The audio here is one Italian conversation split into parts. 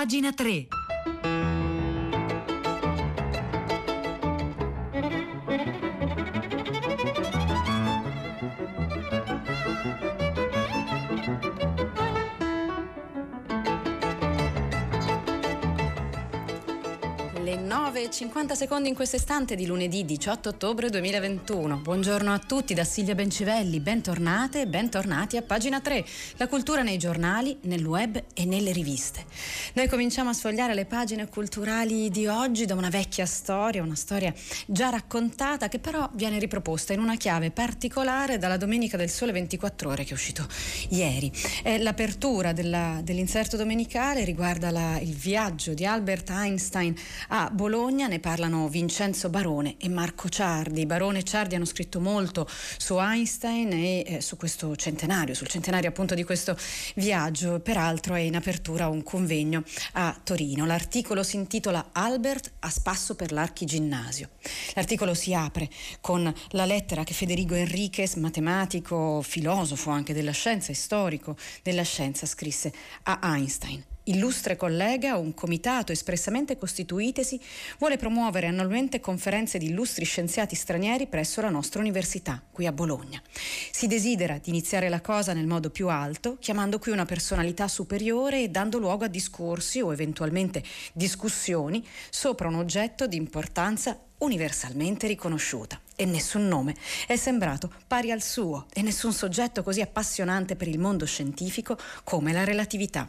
Pagina 3. Le 9 e 50 secondi in questo istante di lunedì 18 ottobre 2021. Buongiorno a tutti da Silvia Bencivelli, bentornate e bentornati a pagina 3, la cultura nei giornali, nel web e nelle riviste. Noi cominciamo a sfogliare le pagine culturali di oggi da una vecchia storia, una storia già raccontata che però viene riproposta in una chiave particolare dalla Domenica del Sole 24 ore che è uscito ieri. È l'apertura della, dell'inserto domenicale riguarda la, il viaggio di Albert Einstein a Bologna, ne parlano Vincenzo Barone e Marco Ciardi. Barone e Ciardi hanno scritto molto su Einstein e eh, su questo centenario, sul centenario appunto di questo viaggio. Peraltro è in apertura un convegno a Torino. L'articolo si intitola Albert a spasso per l'Archiginnasio. L'articolo si apre con la lettera che Federico Enriquez, matematico, filosofo anche della scienza storico della scienza, scrisse a Einstein. Illustre collega, un comitato espressamente costituitesi vuole promuovere annualmente conferenze di illustri scienziati stranieri presso la nostra università, qui a Bologna. Si desidera di iniziare la cosa nel modo più alto, chiamando qui una personalità superiore e dando luogo a discorsi o eventualmente discussioni sopra un oggetto di importanza universalmente riconosciuta e nessun nome è sembrato pari al suo e nessun soggetto così appassionante per il mondo scientifico come la relatività.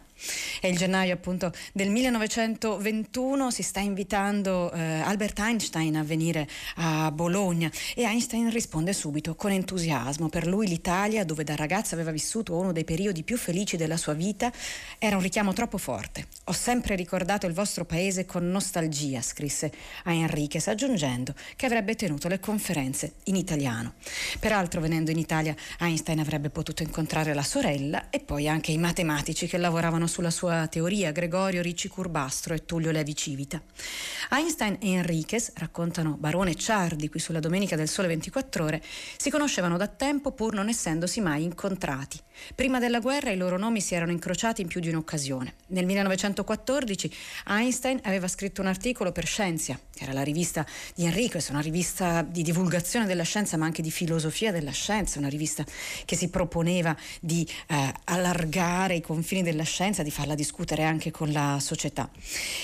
È il gennaio appunto del 1921, si sta invitando eh, Albert Einstein a venire a Bologna e Einstein risponde subito con entusiasmo. Per lui l'Italia, dove da ragazza aveva vissuto uno dei periodi più felici della sua vita, era un richiamo troppo forte. Ho sempre ricordato il vostro paese con nostalgia, scrisse a Enriquez, aggiungendo che avrebbe tenuto le conferenze in italiano. Peraltro, venendo in Italia, Einstein avrebbe potuto incontrare la sorella e poi anche i matematici che lavoravano sulla sua teoria, Gregorio Ricci Curbastro e Tullio Levi Civita. Einstein e Enriquez, raccontano Barone Ciardi qui sulla Domenica del Sole 24 Ore, si conoscevano da tempo pur non essendosi mai incontrati. Prima della guerra i loro nomi si erano incrociati in più di un'occasione. Nel 1914 Einstein aveva scritto un articolo per Scientia, che era la rivista di Enriquez, una rivista di divulgazione della scienza ma anche di filosofia della scienza, una rivista che si proponeva di eh, allargare i confini della scienza, di farla discutere anche con la società.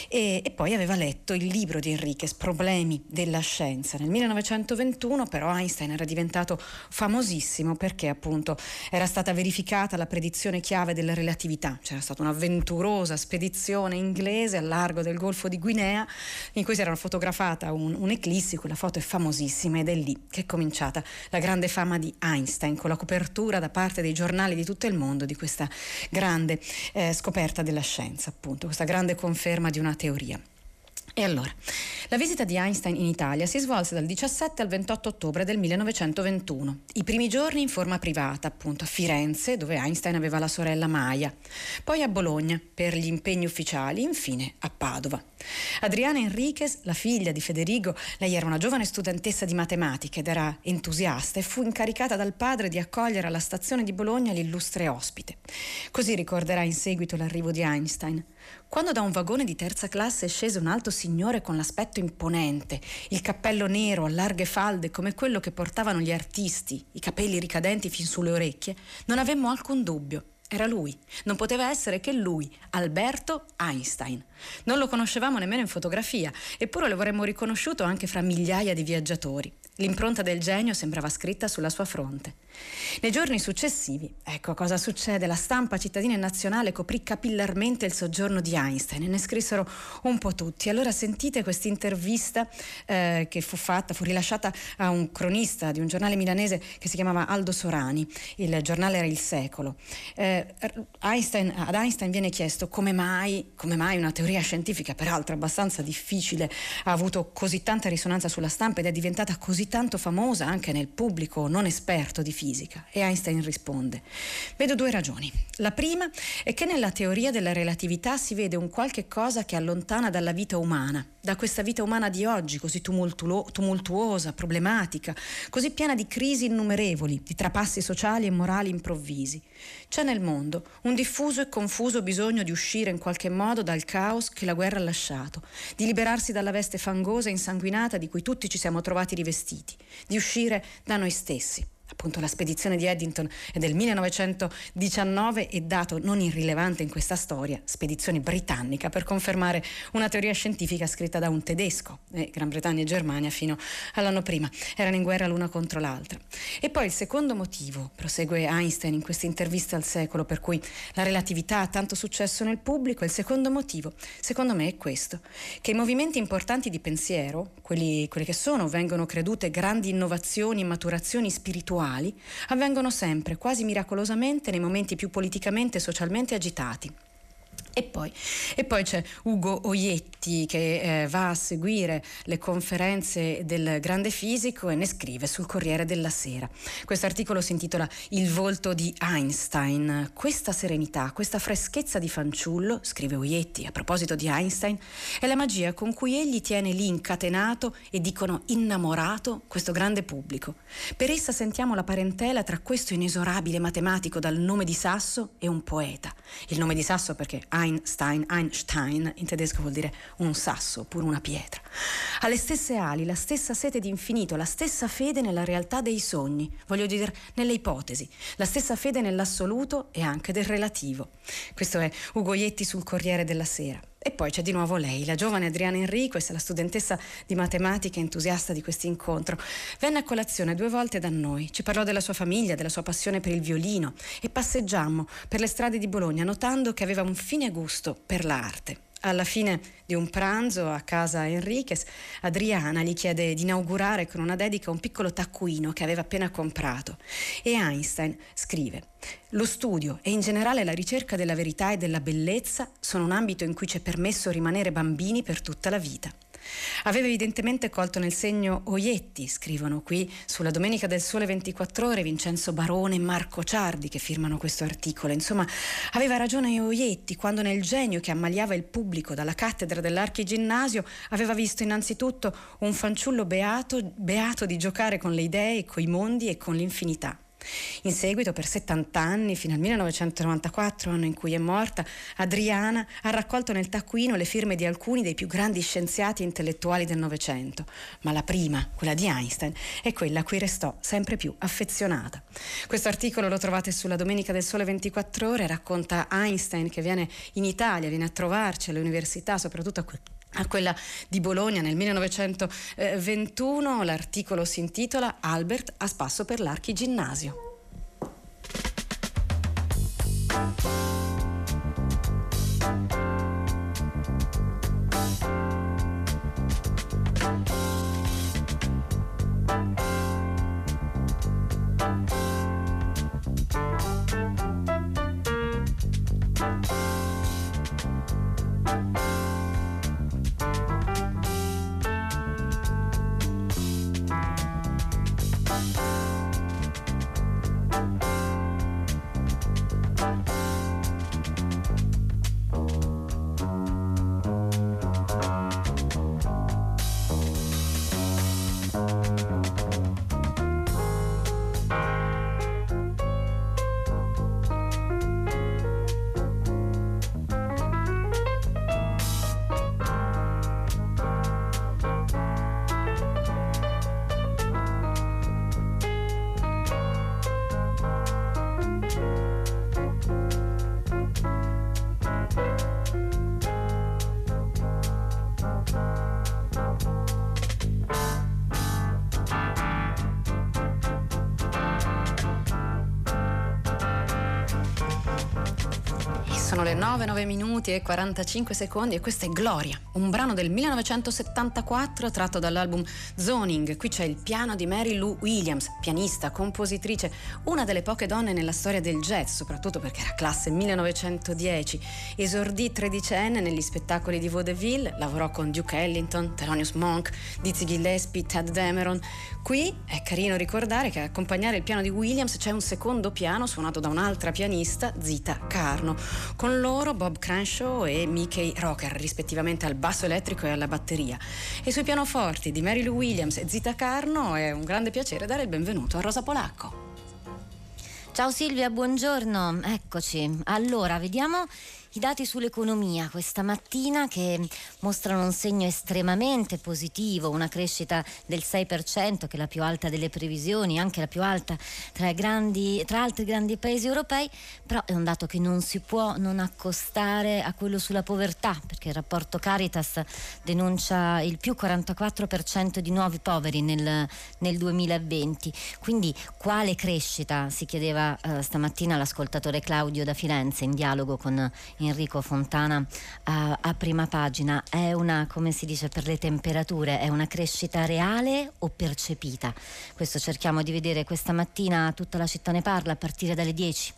E, e poi aveva letto il libro di Enriquez, Problemi della scienza. Nel 1921 però Einstein era diventato famosissimo perché appunto era stata verificata la predizione chiave della relatività. C'era stata un'avventurosa spedizione inglese al largo del Golfo di Guinea in cui si era fotografata un, un'eclissi, quella foto è famosissima ed è lì che è cominciata la grande fama di Einstein con la copertura da parte dei giornali di tutto il mondo di questa grande eh, scoperta della scienza, appunto, questa grande conferma di una teoria. E allora, la visita di Einstein in Italia si svolse dal 17 al 28 ottobre del 1921. I primi giorni in forma privata, appunto, a Firenze, dove Einstein aveva la sorella Maya, poi a Bologna per gli impegni ufficiali, infine a Padova. Adriana Enriquez, la figlia di Federico, lei era una giovane studentessa di matematica ed era entusiasta e fu incaricata dal padre di accogliere alla stazione di Bologna l'illustre ospite. Così ricorderà in seguito l'arrivo di Einstein. Quando da un vagone di terza classe scese un alto signore con l'aspetto imponente, il cappello nero a larghe falde come quello che portavano gli artisti, i capelli ricadenti fin sulle orecchie, non avemmo alcun dubbio. Era lui, non poteva essere che lui, Alberto Einstein. Non lo conoscevamo nemmeno in fotografia, eppure lo avremmo riconosciuto anche fra migliaia di viaggiatori. L'impronta del genio sembrava scritta sulla sua fronte. Nei giorni successivi, ecco cosa succede, la stampa cittadina e nazionale coprì capillarmente il soggiorno di Einstein e ne scrissero un po' tutti. Allora sentite questa intervista eh, che fu fatta, fu rilasciata a un cronista di un giornale milanese che si chiamava Aldo Sorani, il giornale era Il Secolo. Eh, Einstein, ad Einstein viene chiesto come mai, come mai una teoria scientifica, peraltro abbastanza difficile, ha avuto così tanta risonanza sulla stampa ed è diventata così tanto famosa anche nel pubblico non esperto di fisica? E Einstein risponde, vedo due ragioni. La prima è che nella teoria della relatività si vede un qualche cosa che allontana dalla vita umana, da questa vita umana di oggi, così tumultuosa, problematica, così piena di crisi innumerevoli, di trapassi sociali e morali improvvisi. C'è nel mondo un diffuso e confuso bisogno di uscire in qualche modo dal caos che la guerra ha lasciato, di liberarsi dalla veste fangosa e insanguinata di cui tutti ci siamo trovati rivestiti, di uscire da noi stessi. Appunto la spedizione di Eddington è del 1919 e dato non irrilevante in questa storia, spedizione britannica per confermare una teoria scientifica scritta da un tedesco. E Gran Bretagna e Germania fino all'anno prima erano in guerra l'una contro l'altra. E poi il secondo motivo, prosegue Einstein in questa intervista al secolo, per cui la relatività ha tanto successo nel pubblico, il secondo motivo, secondo me, è questo, che i movimenti importanti di pensiero, quelli, quelli che sono, vengono credute grandi innovazioni maturazioni spirituali, spirituali avvengono sempre, quasi miracolosamente, nei momenti più politicamente e socialmente agitati. E poi, e poi, c'è Ugo Oietti che eh, va a seguire le conferenze del grande fisico e ne scrive sul Corriere della Sera. Questo articolo si intitola Il volto di Einstein. Questa serenità, questa freschezza di fanciullo, scrive Oietti a proposito di Einstein, è la magia con cui egli tiene lì incatenato e dicono innamorato questo grande pubblico. Per essa sentiamo la parentela tra questo inesorabile matematico dal nome di Sasso e un poeta. Il nome di Sasso perché Einstein Einstein, Einstein in tedesco vuol dire un sasso oppure una pietra. Ha le stesse ali, la stessa sete di infinito, la stessa fede nella realtà dei sogni, voglio dire nelle ipotesi, la stessa fede nell'assoluto e anche del relativo. Questo è Ugo Ietti sul Corriere della Sera. E poi c'è di nuovo lei, la giovane Adriana Enrico, la studentessa di matematica entusiasta di questo incontro. Venne a colazione due volte da noi, ci parlò della sua famiglia, della sua passione per il violino e passeggiammo per le strade di Bologna notando che aveva un fine gusto per l'arte. Alla fine di un pranzo a casa Enriquez, Adriana gli chiede di inaugurare con una dedica un piccolo taccuino che aveva appena comprato e Einstein scrive Lo studio e in generale la ricerca della verità e della bellezza sono un ambito in cui ci è permesso rimanere bambini per tutta la vita. Aveva evidentemente colto nel segno Oietti, scrivono qui sulla Domenica del Sole 24 ore Vincenzo Barone e Marco Ciardi che firmano questo articolo. Insomma, aveva ragione Oietti quando nel genio che ammaliava il pubblico dalla cattedra dell'archiginnasio aveva visto innanzitutto un fanciullo beato, beato di giocare con le idee, con i mondi e con l'infinità. In seguito, per 70 anni, fino al 1994, anno in cui è morta, Adriana ha raccolto nel taccuino le firme di alcuni dei più grandi scienziati intellettuali del Novecento, ma la prima, quella di Einstein, è quella a cui restò sempre più affezionata. Questo articolo lo trovate sulla Domenica del Sole 24 ore, racconta Einstein che viene in Italia, viene a trovarci all'università, soprattutto a a quella di Bologna nel 1921. L'articolo si intitola Albert a spasso per l'archiginnasio. Sono le 9, 9 minuti e 45 secondi e questa è Gloria, un brano del 1974 tratto dall'album Zoning. Qui c'è il piano di Mary Lou Williams, pianista, compositrice, una delle poche donne nella storia del jazz, soprattutto perché era classe 1910. Esordì tredicenne negli spettacoli di vaudeville, lavorò con Duke Ellington, Thelonious Monk, Dizzy Gillespie, Ted Dameron. Qui è carino ricordare che a accompagnare il piano di Williams c'è un secondo piano suonato da un'altra pianista, Zita Carno, con Con loro Bob Crenshaw e Mickey Rocker, rispettivamente al basso elettrico e alla batteria. E sui pianoforti di Mary Lou Williams e Zita Carno è un grande piacere dare il benvenuto a Rosa Polacco. Ciao Silvia, buongiorno. Eccoci. Allora, vediamo i dati sull'economia questa mattina che mostrano un segno estremamente positivo, una crescita del 6% che è la più alta delle previsioni, anche la più alta tra, grandi, tra altri grandi paesi europei, però è un dato che non si può non accostare a quello sulla povertà, perché il rapporto Caritas denuncia il più 44% di nuovi poveri nel, nel 2020. Quindi quale crescita si chiedeva eh, stamattina l'ascoltatore Claudio da Firenze in dialogo con Enrico Fontana a, a prima pagina è una, come si dice per le temperature, è una crescita reale o percepita? Questo cerchiamo di vedere questa mattina, tutta la città ne parla a partire dalle 10.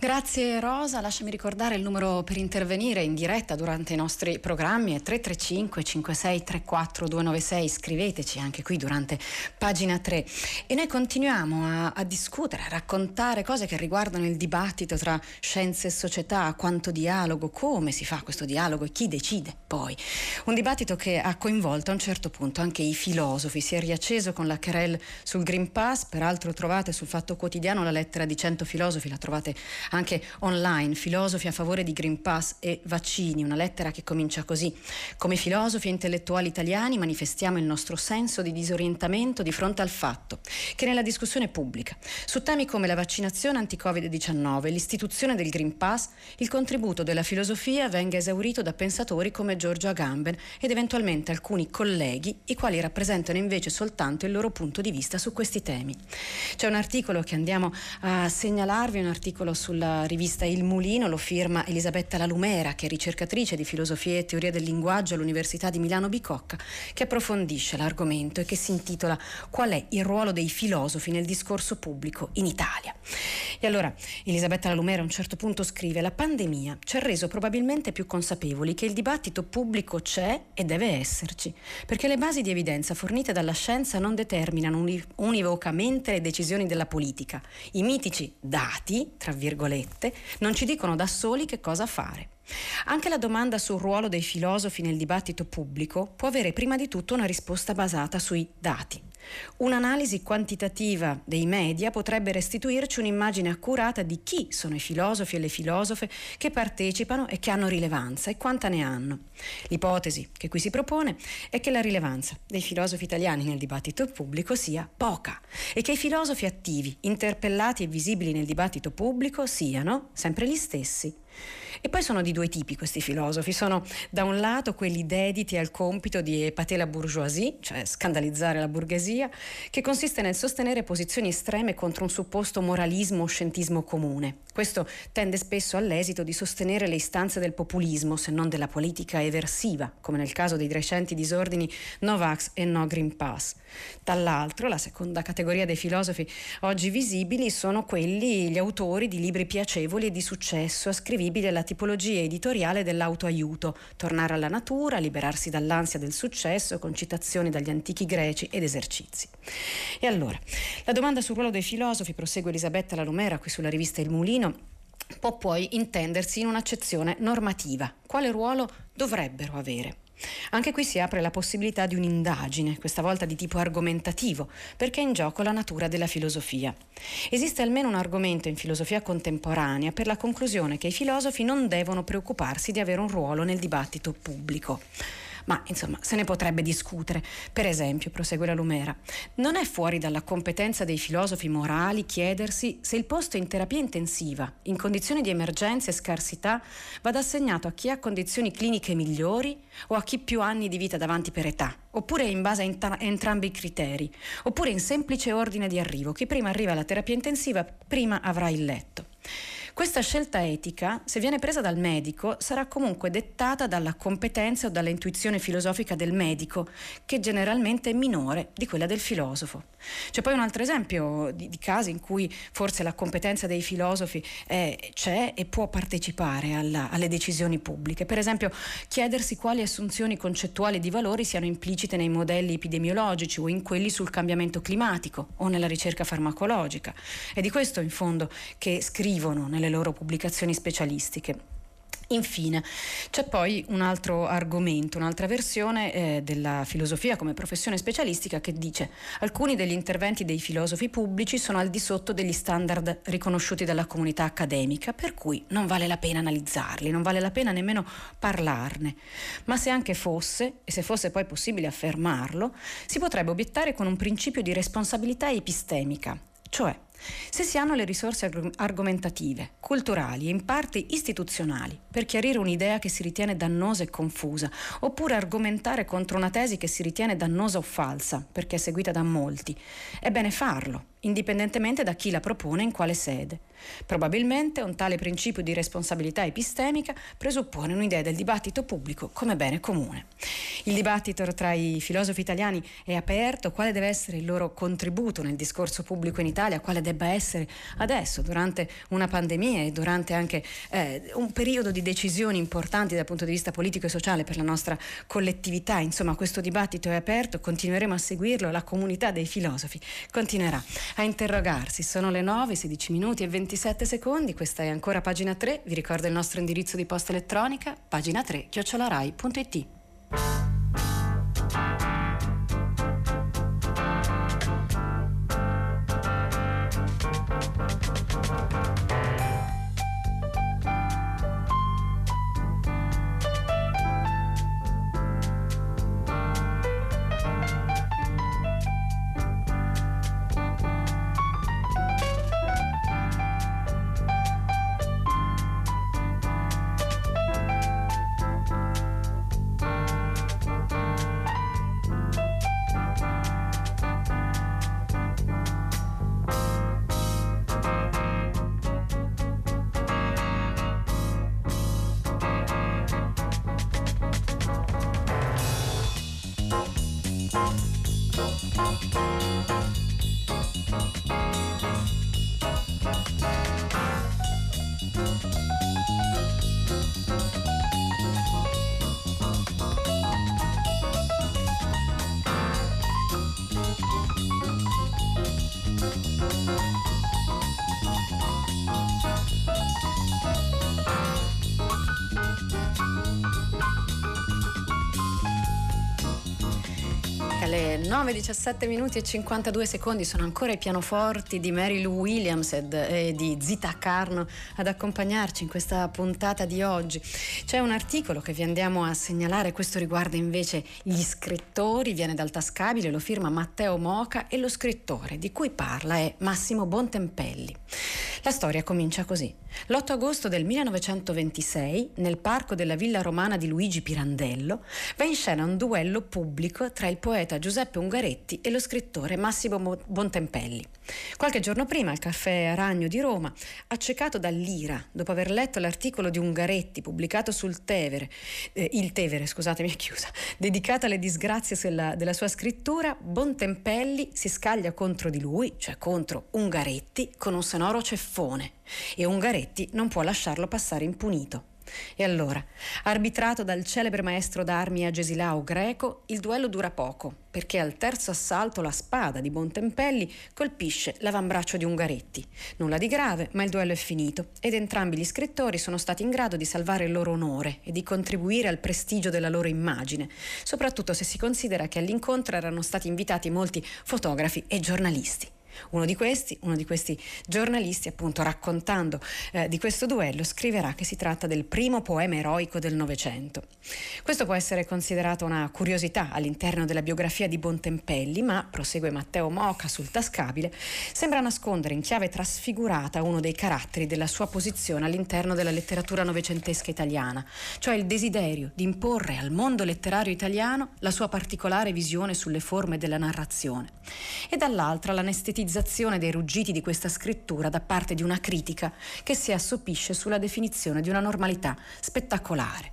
Grazie Rosa, lasciami ricordare il numero per intervenire in diretta durante i nostri programmi. È 335 5634 296, scriveteci anche qui durante pagina 3 e noi continuiamo a, a, discutere, a raccontare cose che riguardano il dibattito tra scienze e società, quanto dialogo, come si fa questo dialogo e chi decide poi. Un dibattito che ha coinvolto a un certo punto anche i filosofi, si è riacceso con la querel sul Green Pass, peraltro trovate sul Fatto Quotidiano la lettera di 100 filosofi, la trovate anche online, filosofi a favore di Green Pass e vaccini, una lettera che comincia così. Come filosofi e intellettuali italiani manifestiamo il nostro senso di disorientamento di fronte al fatto che nella discussione pubblica su temi come la vaccinazione anti-Covid-19 l'istituzione del Green Pass, il contributo della filosofia venga esaurito da pensatori come Giorgio Agamben ed eventualmente alcuni colleghi, i quali rappresentano invece soltanto il loro punto di vista su questi temi. C'è un articolo che andiamo a segnalarvi, un articolo sul sulla rivista Il Mulino, lo firma Elisabetta Lalumera, che è ricercatrice di filosofia e teoria del linguaggio all'Università di Milano Bicocca, che approfondisce l'argomento e che si intitola Qual è il ruolo dei filosofi nel discorso pubblico in Italia? E allora Elisabetta Lalumera a un certo punto scrive La pandemia ci ha reso probabilmente più consapevoli che il dibattito pubblico c'è e deve esserci, perché le basi di evidenza fornite dalla scienza non determinano univocamente le decisioni della politica. I mitici dati, tra virgolette, virgolette, non ci dicono da soli che cosa fare. Anche la domanda sul ruolo dei filosofi nel dibattito pubblico può avere prima di tutto una risposta basata sui dati. Un'analisi quantitativa dei media potrebbe restituirci un'immagine accurata di chi sono i filosofi e le filosofe che partecipano e che hanno rilevanza e quanta ne hanno. L'ipotesi che qui si propone è che la rilevanza dei filosofi italiani nel dibattito pubblico sia poca e che i filosofi attivi, interpellati e visibili nel dibattito pubblico siano sempre gli stessi. E poi sono di due tipi questi filosofi. Sono da un lato quelli dediti al compito di épater la bourgeoisie, cioè scandalizzare la borghesia, che consiste nel sostenere posizioni estreme contro un supposto moralismo o scientismo comune. Questo tende spesso all'esito di sostenere le istanze del populismo, se non della politica eversiva, come nel caso dei recenti disordini Novax e No Green Pass. Dall'altro, la seconda categoria dei filosofi oggi visibili sono quelli, gli autori di libri piacevoli e di successo, ascrivibili alla tipologia editoriale dell'autoaiuto, tornare alla natura, liberarsi dall'ansia del successo, con citazioni dagli antichi greci ed esercizi. E allora, la domanda sul ruolo dei filosofi, prosegue Elisabetta Lalumera qui sulla rivista Il Mulino, può poi intendersi in un'accezione normativa. Quale ruolo dovrebbero avere? Anche qui si apre la possibilità di un'indagine, questa volta di tipo argomentativo, perché è in gioco la natura della filosofia. Esiste almeno un argomento in filosofia contemporanea per la conclusione che i filosofi non devono preoccuparsi di avere un ruolo nel dibattito pubblico ma insomma se ne potrebbe discutere. Per esempio, prosegue la Lumera, non è fuori dalla competenza dei filosofi morali chiedersi se il posto in terapia intensiva, in condizioni di emergenza e scarsità, vada assegnato a chi ha condizioni cliniche migliori o a chi più anni di vita davanti per età, oppure in base a, ent- entrambi i criteri, oppure in semplice ordine di arrivo. Chi prima arriva alla terapia intensiva prima avrà il letto. Questa scelta etica, se viene presa dal medico, sarà comunque dettata dalla competenza o dall'intuizione filosofica del medico, che generalmente è minore di quella del filosofo. C'è poi un altro esempio di, di casi in cui forse la competenza dei filosofi è, c'è e può partecipare alla, alle decisioni pubbliche. Per esempio, chiedersi quali assunzioni concettuali di valori siano implicite nei modelli epidemiologici o in quelli sul cambiamento climatico o nella ricerca farmacologica. È di questo in fondo che scrivono nelle nelle loro pubblicazioni specialistiche. Infine, c'è poi un altro argomento, un'altra versione eh, della filosofia come professione specialistica che dice alcuni degli interventi dei filosofi pubblici sono al di sotto degli standard riconosciuti dalla comunità accademica, per cui non vale la pena analizzarli, non vale la pena nemmeno parlarne. Ma se anche fosse, e se fosse poi possibile affermarlo, si potrebbe obiettare con un principio di responsabilità epistemica, cioè se si hanno le risorse argomentative, culturali e in parte istituzionali per chiarire un'idea che si ritiene dannosa e confusa, oppure argomentare contro una tesi che si ritiene dannosa o falsa perché è seguita da molti, è bene farlo, indipendentemente da chi la propone e in quale sede. Probabilmente un tale principio di responsabilità epistemica presuppone un'idea del dibattito pubblico come bene comune. Il dibattito tra i filosofi italiani è aperto, quale deve essere il loro contributo nel discorso pubblico in Italia, quale debba essere adesso, durante una pandemia e durante anche eh, un periodo di decisioni importanti dal punto di vista politico e sociale per la nostra collettività. Insomma, questo dibattito è aperto, continueremo a seguirlo, la comunità dei filosofi continuerà a interrogarsi. Sono le 9, 16 minuti e 27 secondi, questa è ancora pagina 3, vi ricordo il nostro indirizzo di posta elettronica, pagina 3, chiocciolarai.it. Alle 9, 17 minuti e 52 secondi sono ancora i pianoforti di Mary Lou Williams e di Zita Carno ad accompagnarci in questa puntata di oggi. C'è un articolo che vi andiamo a segnalare, questo riguarda invece gli scrittori, viene dal tascabile, lo firma Matteo Moca e lo scrittore di cui parla è Massimo Bontempelli. La storia comincia così. L'8 agosto del 1926, nel parco della villa romana di Luigi Pirandello, va in scena un duello pubblico tra il poeta Giuseppe Ungaretti e lo scrittore Massimo Bontempelli. Qualche giorno prima, al caffè Aragno di Roma, accecato dall'ira, dopo aver letto l'articolo di Ungaretti pubblicato sul Tevere, eh, il Tevere, scusatemi, è chiusa, dedicato alle disgrazie della, della sua scrittura, Bontempelli si scaglia contro di lui, cioè contro Ungaretti, con un sonoro ceffone e Ungaretti non può lasciarlo passare impunito. E allora, arbitrato dal celebre maestro d'armi Agesilao greco, il duello dura poco, perché al terzo assalto la spada di Bontempelli colpisce l'avambraccio di Ungaretti. Nulla di grave, ma il duello è finito ed entrambi gli scrittori sono stati in grado di salvare il loro onore e di contribuire al prestigio della loro immagine, soprattutto se si considera che all'incontro erano stati invitati molti fotografi e giornalisti. Uno di questi, uno di questi giornalisti, appunto raccontando eh, di questo duello, scriverà che si tratta del primo poema eroico del Novecento. Questo può essere considerato una curiosità all'interno della biografia di Bontempelli, ma, prosegue Matteo Moca sul tascabile, sembra nascondere in chiave trasfigurata uno dei caratteri della sua posizione all'interno della letteratura novecentesca italiana, cioè il desiderio di imporre al mondo letterario italiano la sua particolare visione sulle forme della narrazione e dall'altra l'anestetizzazione utilizzazione dei ruggiti di questa scrittura da parte di una critica che si assopisce sulla definizione di una normalità spettacolare.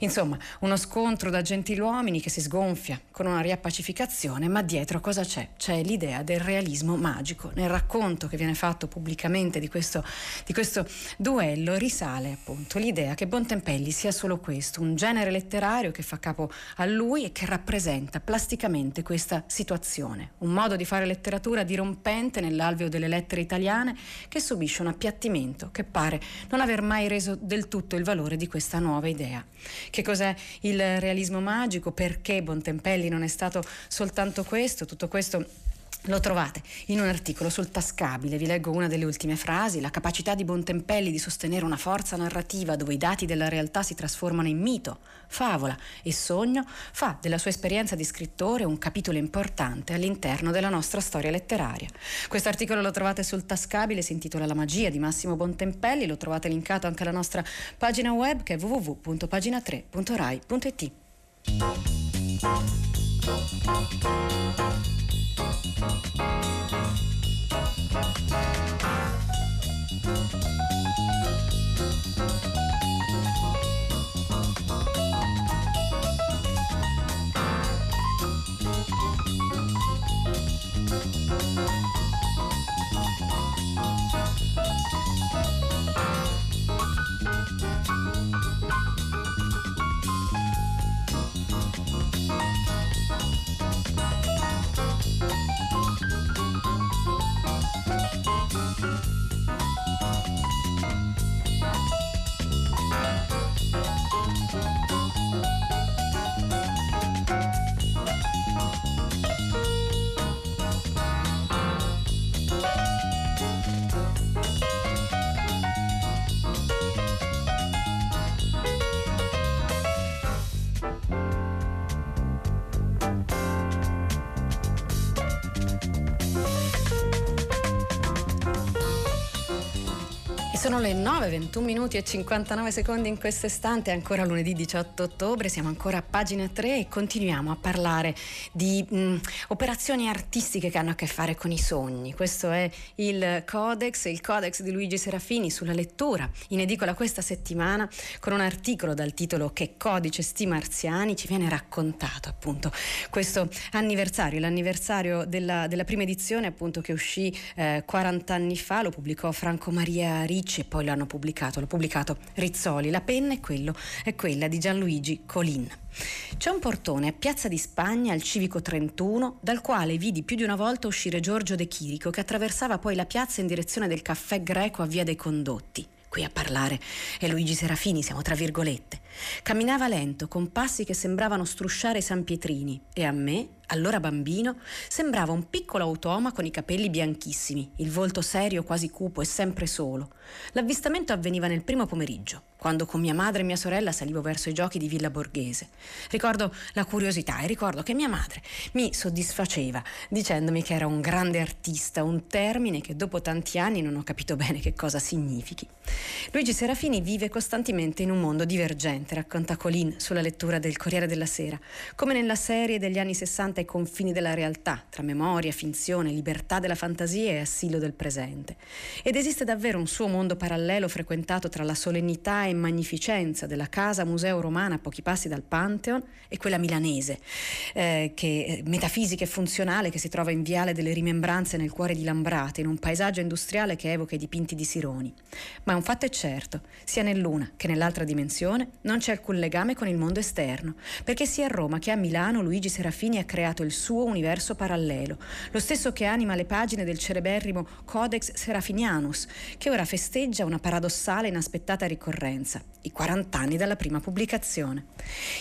Insomma, uno scontro da gentiluomini che si sgonfia con una riappacificazione, ma dietro cosa c'è? C'è l'idea del realismo magico. Nel racconto che viene fatto pubblicamente di questo, di questo duello risale appunto l'idea che Bontempelli sia solo questo, un genere letterario che fa capo a lui e che rappresenta plasticamente questa situazione, un modo di fare letteratura dirompente dirompente nell'alveo delle lettere italiane che subisce un appiattimento che pare non aver mai reso del tutto il valore di questa nuova idea. Che cos'è il realismo magico? Perché Bontempelli non è stato soltanto questo? Tutto questo lo trovate in un articolo sul tascabile, vi leggo una delle ultime frasi, la capacità di Bontempelli di sostenere una forza narrativa dove i dati della realtà si trasformano in mito, favola e sogno fa della sua esperienza di scrittore un capitolo importante all'interno della nostra storia letteraria. Questo articolo lo trovate sul tascabile, si intitola La magia di Massimo Bontempelli, lo trovate linkato anche alla nostra pagina web che è www.pagina3.rai.it. Thank Sono le 9, 21 minuti e 59 secondi in questo istante, ancora lunedì 18 ottobre, siamo ancora a pagina 3 e continuiamo a parlare di mh, operazioni artistiche che hanno a che fare con i sogni. Questo è il Codex, il Codex di Luigi Serafini sulla lettura, in edicola questa settimana con un articolo dal titolo Che codice sti marziani ci viene raccontato appunto questo anniversario, l'anniversario della, della prima edizione appunto che uscì eh, 40 anni fa, lo pubblicò Franco Maria Ricci e poi l'hanno pubblicato, l'ho pubblicato Rizzoli. La penna è, quello, è quella di Gianluigi Colin. C'è un portone a Piazza di Spagna, al Civico 31, dal quale vidi più di una volta uscire Giorgio De Chirico che attraversava poi la piazza in direzione del caffè greco a Via dei Condotti. Qui a parlare è Luigi Serafini, siamo tra virgolette. Camminava lento, con passi che sembravano strusciare i San Pietrini e a me, allora bambino, sembrava un piccolo automa con i capelli bianchissimi, il volto serio quasi cupo e sempre solo. L'avvistamento avveniva nel primo pomeriggio, quando con mia madre e mia sorella salivo verso i giochi di Villa Borghese. Ricordo la curiosità e ricordo che mia madre mi soddisfaceva dicendomi che era un grande artista, un termine che dopo tanti anni non ho capito bene che cosa significhi. Luigi Serafini vive costantemente in un mondo divergente, racconta Colin sulla lettura del Corriere della Sera, come nella serie degli anni 60 ai confini della realtà, tra memoria, finzione, libertà della fantasia e assillo del presente. Ed esiste davvero un suo mondo parallelo frequentato tra la solennità e magnificenza della casa museo romana a pochi passi dal Pantheon e quella milanese, eh, che, metafisica e funzionale che si trova in Viale delle Rimembranze nel cuore di Lambrate, in un paesaggio industriale che evoca i dipinti di Sironi. Ma un fatto è certo, sia nell'una che nell'altra dimensione non c'è alcun legame con il mondo esterno, perché sia a Roma che a Milano Luigi Serafini ha creato creato il suo universo parallelo, lo stesso che anima le pagine del cereberrimo Codex Serafinianus, che ora festeggia una paradossale e inaspettata ricorrenza, i 40 anni dalla prima pubblicazione.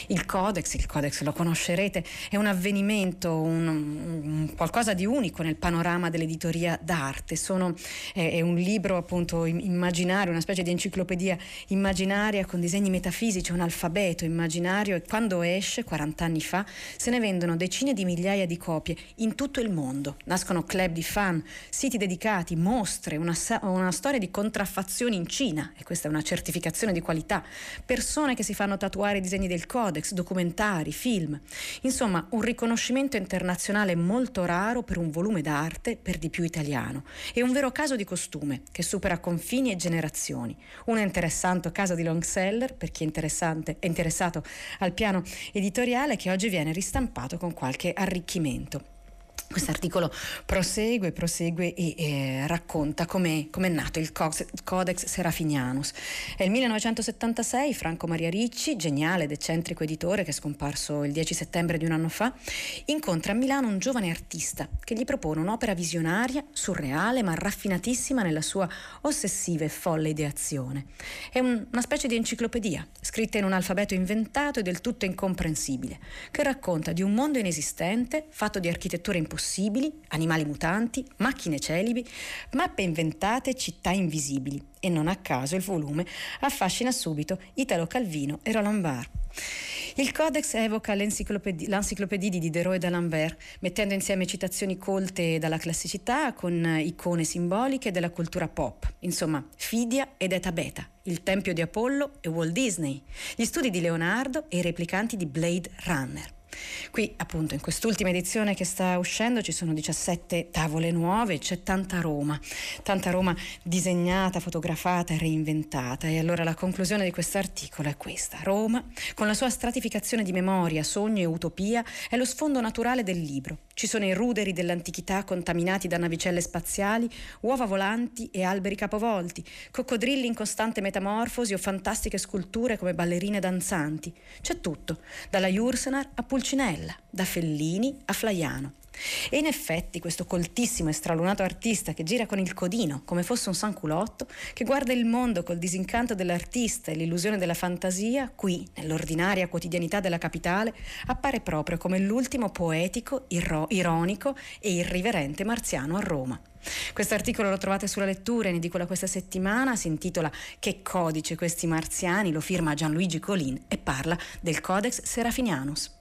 Il Codex, il Codex lo conoscerete, è un avvenimento, un, un qualcosa di unico nel panorama dell'editoria d'arte. Sono, è, è un libro appunto immaginario, una specie di enciclopedia immaginaria con disegni metafisici, un alfabeto immaginario e quando esce, 40 anni fa, se ne vendono decine di di migliaia di copie in tutto il mondo. Nascono club di fan, siti dedicati, mostre, una, una storia di contraffazioni in Cina, e questa è una certificazione di qualità, persone che si fanno tatuare i disegni del codex, documentari, film. Insomma, un riconoscimento internazionale molto raro per un volume d'arte, per di più italiano, e un vero caso di costume che supera confini e generazioni. Un interessante caso di long seller per chi è, è interessato al piano editoriale che oggi viene ristampato con qualche arricchimento. Questo articolo prosegue, prosegue e eh, racconta come è nato il Codex Serafinianus. È il 1976, Franco Maria Ricci, geniale ed eccentrico editore che è scomparso il 10 settembre di un anno fa, incontra a Milano un giovane artista che gli propone un'opera visionaria, surreale ma raffinatissima nella sua ossessiva e folle ideazione. È un, una specie di enciclopedia, scritta in un alfabeto inventato e del tutto incomprensibile, che racconta di un mondo inesistente fatto di architetture impossibili impossibili, animali mutanti, macchine celibi, mappe inventate, città invisibili. E non a caso il volume affascina subito Italo Calvino e Roland Barthes. Il Codex evoca l'enciclopedia di Diderot e d'Alembert, mettendo insieme citazioni colte dalla classicità con icone simboliche della cultura pop. Insomma, Fidia ed Eta Beta, il Tempio di Apollo e Walt Disney, gli studi di Leonardo e i replicanti di Blade Runner. Qui appunto in quest'ultima edizione che sta uscendo ci sono 17 tavole nuove, c'è tanta Roma, tanta Roma disegnata, fotografata e reinventata e allora la conclusione di questo articolo è questa. Roma, con la sua stratificazione di memoria, sogno e utopia, è lo sfondo naturale del libro. Ci sono i ruderi dell'antichità contaminati da navicelle spaziali, uova volanti e alberi capovolti, coccodrilli in costante metamorfosi o fantastiche sculture come ballerine danzanti. C'è tutto, dalla Jursenar a Pulcinella da Fellini a Flaiano. E in effetti questo coltissimo e stralunato artista che gira con il codino come fosse un sanculotto, che guarda il mondo col disincanto dell'artista e l'illusione della fantasia, qui, nell'ordinaria quotidianità della capitale, appare proprio come l'ultimo poetico, irro- ironico e irriverente marziano a Roma. Questo articolo lo trovate sulla lettura in edicola questa settimana, si intitola Che codice questi marziani, lo firma Gianluigi Colin e parla del Codex Serafinianus.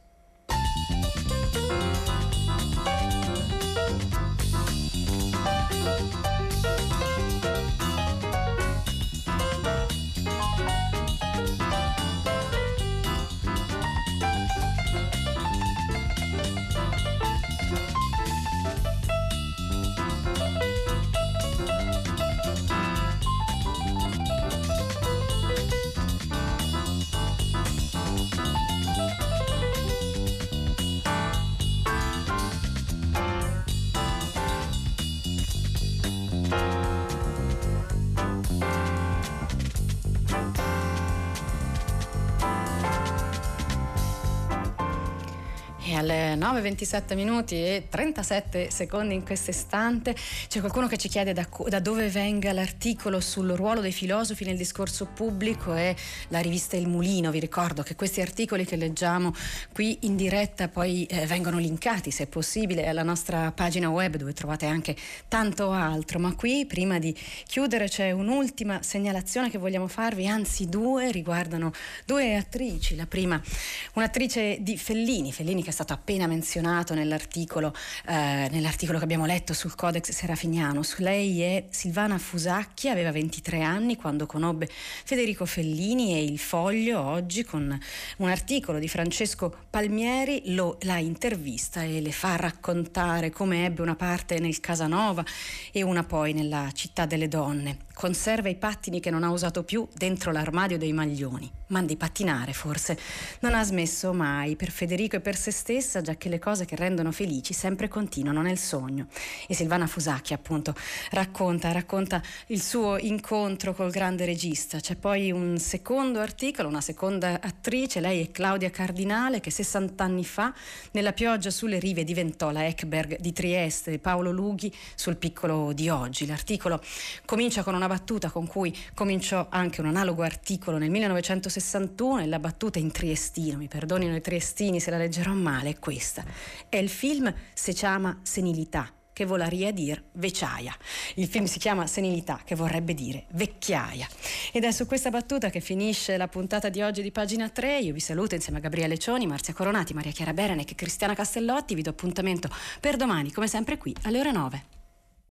al alle 9.27 minuti e 37 secondi in questo istante c'è qualcuno che ci chiede da, da, dove venga l'articolo sul ruolo dei filosofi nel discorso pubblico e la rivista Il Mulino. Vi ricordo che questi articoli che leggiamo qui in diretta poi eh, vengono linkati se possibile alla nostra pagina web dove trovate anche tanto altro. Ma qui prima di chiudere c'è un'ultima segnalazione che vogliamo farvi, anzi due, riguardano due attrici. La prima, un'attrice di Fellini, Fellini che è stato appena menzionato nell'articolo, eh, nell'articolo che abbiamo letto sul Codex Serafinianus. Lei è Silvana Fusacchi, aveva 23 anni quando conobbe Federico Fellini e il Foglio oggi con un articolo di Francesco Palmieri lo, la intervista e le fa raccontare come ebbe una parte nel Casanova e una poi nella Città delle Donne conserva i pattini che non ha usato più dentro l'armadio dei maglioni. Mandi pattinare, forse. Non ha smesso mai, per Federico e per se stessa, già che le cose che rendono felici sempre continuano nel sogno. E Silvana Fusacchi, appunto, racconta, racconta il suo incontro col grande regista. C'è poi un secondo articolo, una seconda attrice, lei è Claudia Cardinale, che 60 anni fa, nella pioggia sulle rive, diventò la Ekberg di Trieste, Paolo Lughi sul piccolo di oggi. L'articolo comincia con una battuta con cui cominciò anche un analogo articolo nel 1961 e la battuta in triestino, mi perdonino i triestini se la leggerò male, è questa. È il film Se chiama Senilità che volaria dir vecchiaia. Il film si chiama Senilità, che vorrebbe dire vecchiaia. Ed è su questa battuta che finisce la puntata di oggi di pagina 3. Io vi saluto insieme a Gabriele Cioni, Marzia Coronati, Maria Chiara Berenec e Cristiana Castellotti. Vi do appuntamento per domani, come sempre qui, alle ore 9.